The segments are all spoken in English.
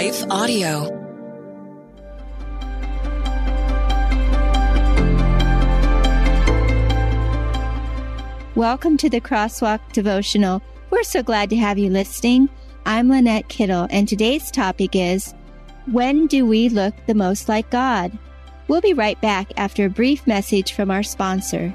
Life Audio. Welcome to the Crosswalk Devotional. We're so glad to have you listening. I'm Lynette Kittle, and today's topic is When do we look the most like God? We'll be right back after a brief message from our sponsor.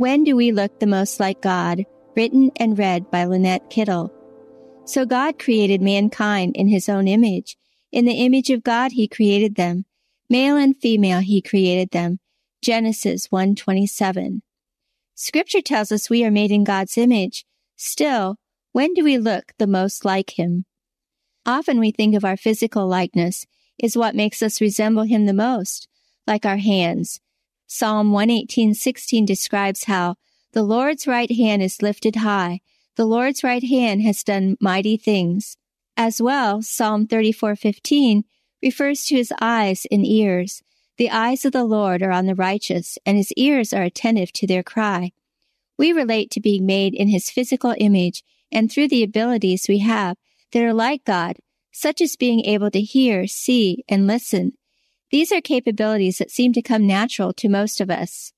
When Do We Look the Most Like God? Written and read by Lynette Kittle. So God created mankind in his own image. In the image of God, he created them. Male and female, he created them. Genesis 1:27. Scripture tells us we are made in God's image. Still, when do we look the most like him? Often we think of our physical likeness is what makes us resemble him the most, like our hands, Psalm 118:16 describes how the Lord's right hand is lifted high. The Lord's right hand has done mighty things. As well, Psalm 34:15 refers to his eyes and ears. The eyes of the Lord are on the righteous, and his ears are attentive to their cry. We relate to being made in his physical image and through the abilities we have that are like God, such as being able to hear, see, and listen. These are capabilities that seem to come natural to most of us.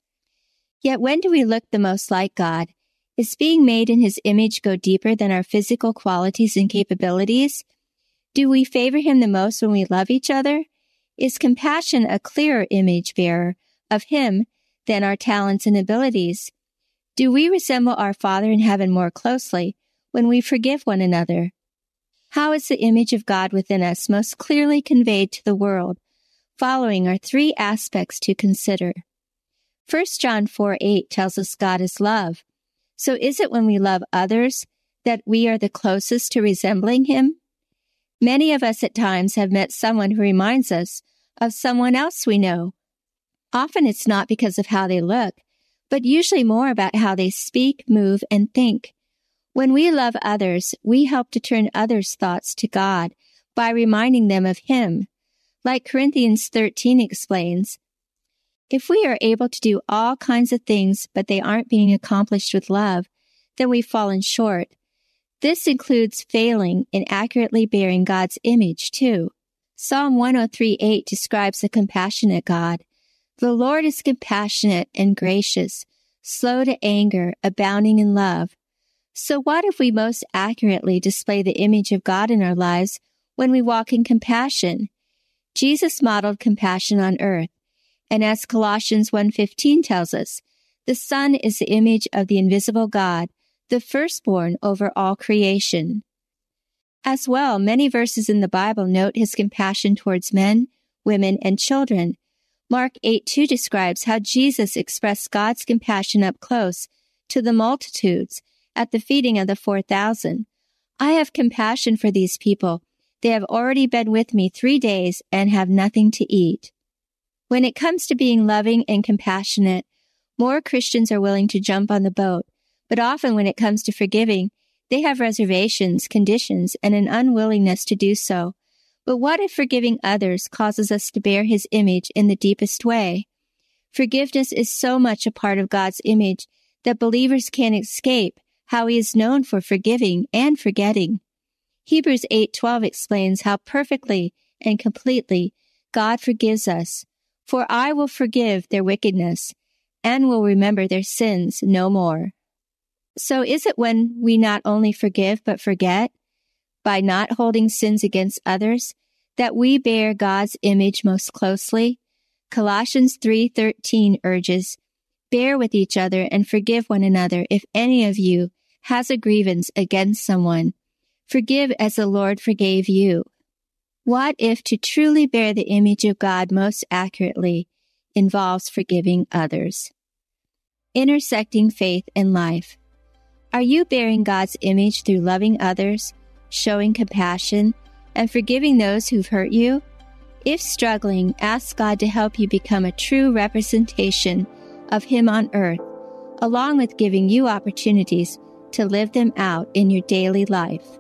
Yet when do we look the most like God? Is being made in his image go deeper than our physical qualities and capabilities? Do we favor him the most when we love each other? Is compassion a clearer image bearer of him than our talents and abilities? Do we resemble our Father in heaven more closely when we forgive one another? How is the image of God within us most clearly conveyed to the world following are three aspects to consider. 1 John 4 8 tells us God is love. So is it when we love others that we are the closest to resembling Him? Many of us at times have met someone who reminds us of someone else we know. Often it's not because of how they look, but usually more about how they speak, move, and think. When we love others, we help to turn others' thoughts to God by reminding them of Him like Corinthians 13 explains, if we are able to do all kinds of things, but they aren't being accomplished with love, then we've fallen short. This includes failing in accurately bearing God's image too. Psalm 103:8 describes a compassionate God. The Lord is compassionate and gracious, slow to anger, abounding in love. So what if we most accurately display the image of God in our lives when we walk in compassion? Jesus modeled compassion on earth. And as Colossians 1:15 tells us, the Son is the image of the invisible God, the firstborn over all creation. As well, many verses in the Bible note his compassion towards men, women, and children. Mark 8:2 describes how Jesus expressed God's compassion up close to the multitudes at the feeding of the 4,000. I have compassion for these people they have already been with me three days and have nothing to eat. When it comes to being loving and compassionate, more Christians are willing to jump on the boat, but often when it comes to forgiving, they have reservations, conditions, and an unwillingness to do so. But what if forgiving others causes us to bear his image in the deepest way? Forgiveness is so much a part of God's image that believers can't escape how he is known for forgiving and forgetting. Hebrews 8:12 explains how perfectly and completely, God forgives us. For I will forgive their wickedness and will remember their sins no more. So is it when we not only forgive but forget, by not holding sins against others, that we bear God's image most closely? Colossians 3:13 urges, "Bear with each other and forgive one another if any of you has a grievance against someone. Forgive as the Lord forgave you." What if to truly bear the image of God most accurately involves forgiving others? Intersecting faith and life. Are you bearing God's image through loving others, showing compassion, and forgiving those who've hurt you? If struggling, ask God to help you become a true representation of Him on earth, along with giving you opportunities to live them out in your daily life.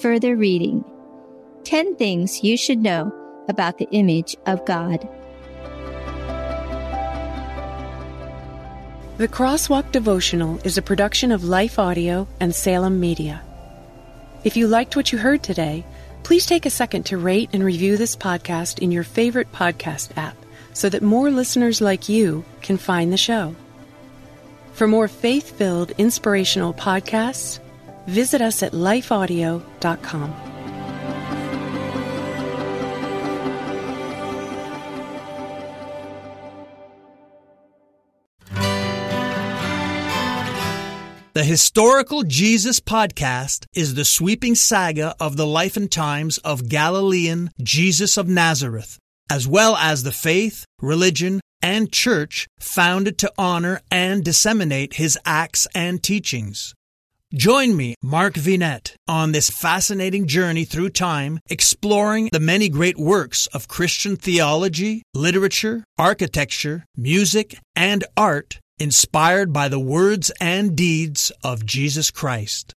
Further reading 10 Things You Should Know About the Image of God. The Crosswalk Devotional is a production of Life Audio and Salem Media. If you liked what you heard today, please take a second to rate and review this podcast in your favorite podcast app so that more listeners like you can find the show. For more faith filled, inspirational podcasts, visit us at lifeaudio.com. The Historical Jesus podcast is the sweeping saga of the life and times of Galilean Jesus of Nazareth, as well as the faith, religion, and church founded to honor and disseminate his acts and teachings. Join me, Mark Vinet, on this fascinating journey through time, exploring the many great works of Christian theology, literature, architecture, music, and art inspired by the words and deeds of Jesus Christ.